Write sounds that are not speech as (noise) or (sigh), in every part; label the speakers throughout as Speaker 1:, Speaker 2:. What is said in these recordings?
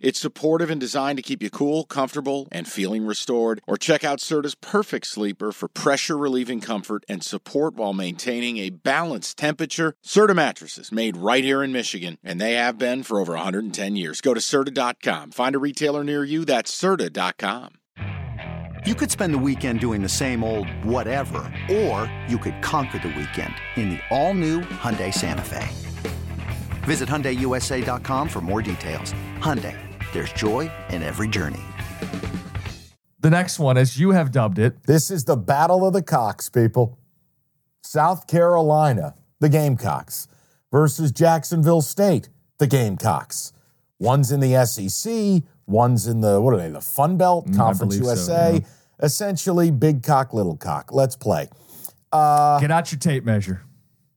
Speaker 1: It's supportive and designed to keep you cool, comfortable, and feeling restored. Or check out Serta's Perfect Sleeper for pressure relieving comfort and support while maintaining a balanced temperature. Serta mattresses made right here in Michigan, and they have been for over 110 years. Go to Serta.com. Find a retailer near you. That's Serta.com.
Speaker 2: You could spend the weekend doing the same old whatever, or you could conquer the weekend in the all-new Hyundai Santa Fe. Visit HyundaiUSA.com for more details. Hyundai, there's joy in every journey.
Speaker 3: The next one, as you have dubbed it,
Speaker 4: This is the Battle of the Cocks, people. South Carolina, the Gamecocks, versus Jacksonville State, the Gamecocks. One's in the SEC, one's in the, what are they, the Fun Belt,
Speaker 3: Mm, I
Speaker 4: Conference
Speaker 3: believe so,
Speaker 4: USA.
Speaker 3: yeah.
Speaker 4: Essentially, big cock, little cock. Let's play. Uh,
Speaker 3: get out your tape measure.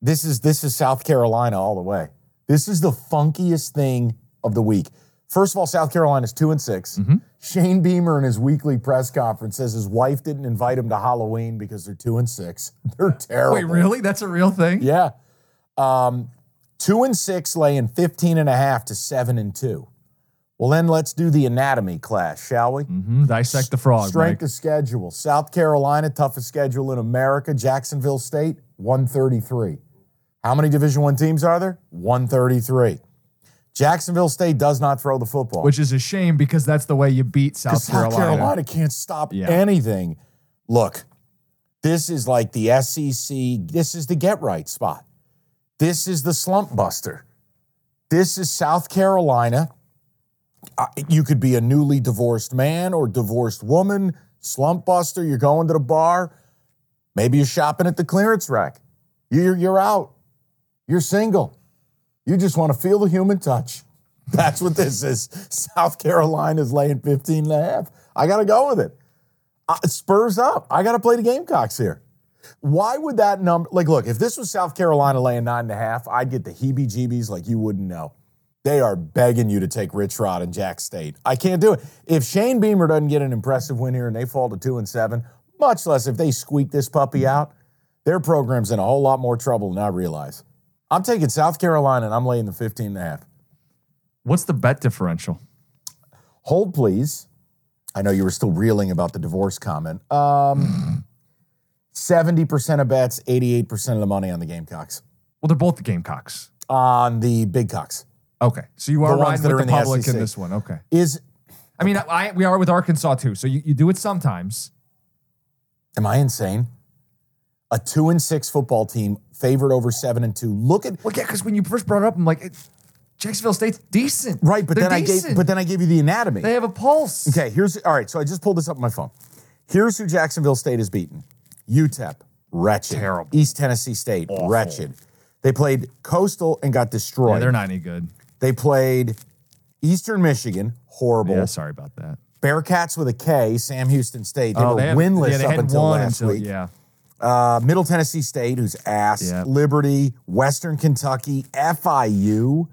Speaker 4: This is this is South Carolina all the way. This is the funkiest thing of the week. First of all, South Carolina's two and 6
Speaker 3: Mm-hmm.
Speaker 4: Shane Beamer in his weekly press conference says his wife didn't invite him to Halloween because they're two and six. (laughs) They're terrible.
Speaker 3: Wait, really? That's a real thing?
Speaker 4: Yeah. Um, two and six laying 15 and a half to seven and two. Well, then let's do the anatomy class, shall we?
Speaker 3: hmm Dissect the frog.
Speaker 4: Strength
Speaker 3: Mike.
Speaker 4: of schedule. South Carolina, toughest schedule in America. Jacksonville State, 133. How many Division One teams are there? 133. Jacksonville State does not throw the football.
Speaker 3: Which is a shame because that's the way you beat South Carolina.
Speaker 4: South
Speaker 3: Carolina.
Speaker 4: Can't stop
Speaker 3: Yeah.
Speaker 4: anything. Look, this is like the SEC. This is the get right spot. This is the slump buster. This is South Carolina. Uh, you could be a newly divorced man or divorced woman, slump buster. You're going to the bar. Maybe you're shopping at the clearance rack. You're, you're out. You're single. You just want to feel the human touch. That's what this is. South Carolina is laying 15 and a half. I got to go with it. Uh, Spurs up. I got to play the Gamecocks here. Why would that number, like, look, if this was South Carolina laying nine and a half, I'd get the heebie jeebies like you wouldn't know. They are begging you to take Rich Rod and Jack State. I can't do it. If Shane Beamer doesn't get an impressive win here and they fall to two and seven, much less if they squeak this puppy out, their program's in a whole lot more trouble than I realize. I'm taking South Carolina and I'm laying the 15 and a half.
Speaker 3: What's the bet differential?
Speaker 4: Hold, please. I know you were still reeling about the divorce comment. Um, (sighs) 70% of bets, 88% of the money on the Gamecocks.
Speaker 3: Well, they're both the Gamecocks.
Speaker 4: On the Big Cocks.
Speaker 3: Okay. So you are
Speaker 4: The ones
Speaker 3: riding
Speaker 4: that are
Speaker 3: with
Speaker 4: in
Speaker 3: the
Speaker 4: the
Speaker 3: public
Speaker 4: SEC.
Speaker 3: in this one. Okay.
Speaker 4: Is,
Speaker 3: I mean, I, we are with Arkansas too. So you, you do it sometimes.
Speaker 4: am I insane? A two and six football team favored over seven and two. Look at,
Speaker 3: Well, yeah, because when you first brought it up, I'm like, it, Jacksonville State's decent.
Speaker 4: right, but
Speaker 3: They're
Speaker 4: then I gave, but then I gave you the anatomy.
Speaker 3: they have a pulse.
Speaker 4: Okay, here's all right. So I just pulled this up on my phone. Here's who Jacksonville State has beaten: UTEP, wretched.
Speaker 3: Terrible.
Speaker 4: East Tennessee State, wretched. They played Coastal and got destroyed.
Speaker 3: Yeah, they're not any good.
Speaker 4: They played Eastern Michigan, horrible.
Speaker 3: Yeah, sorry about that.
Speaker 4: Bearcats with a K, Sam Houston State. They
Speaker 3: Oh,
Speaker 4: were
Speaker 3: have-
Speaker 4: winless
Speaker 3: yeah, they
Speaker 4: up until
Speaker 3: one
Speaker 4: last
Speaker 3: until-
Speaker 4: week.
Speaker 3: Yeah.
Speaker 4: Uh, Middle Tennessee State, who's ass.
Speaker 3: Yeah.
Speaker 4: Liberty, Western Kentucky, FIU.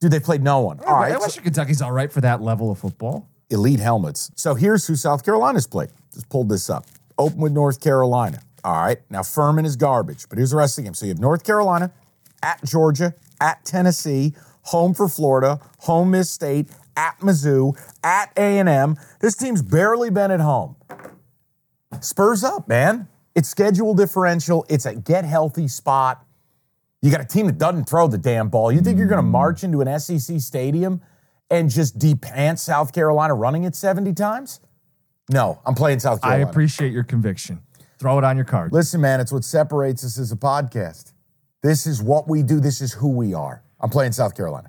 Speaker 4: Dude, they played no one. All right,
Speaker 3: Western Kentucky's all right for that level of football.
Speaker 4: elite helmets. So here's who South Carolina's played. Just pulled this up. Open with North Carolina. All right. Now Furman is garbage, but here's the rest of the game. So you have North Carolina, at Georgia, at Tennessee, home for Florida, home Miss State, at Mizzou, at A&M. This team's barely been at home. Spurs up, man. It's schedule differential. It's a get healthy spot. You got a team that doesn't throw the damn ball. You think you're going to mm. march into an SEC stadium and just depant South Carolina running it 70 times? No, I'm playing South Carolina.
Speaker 3: I appreciate your conviction. Throw it on your card.
Speaker 4: Listen, man, it's what separates us as a podcast. This is what we do. This is who we are. I'm playing South Carolina.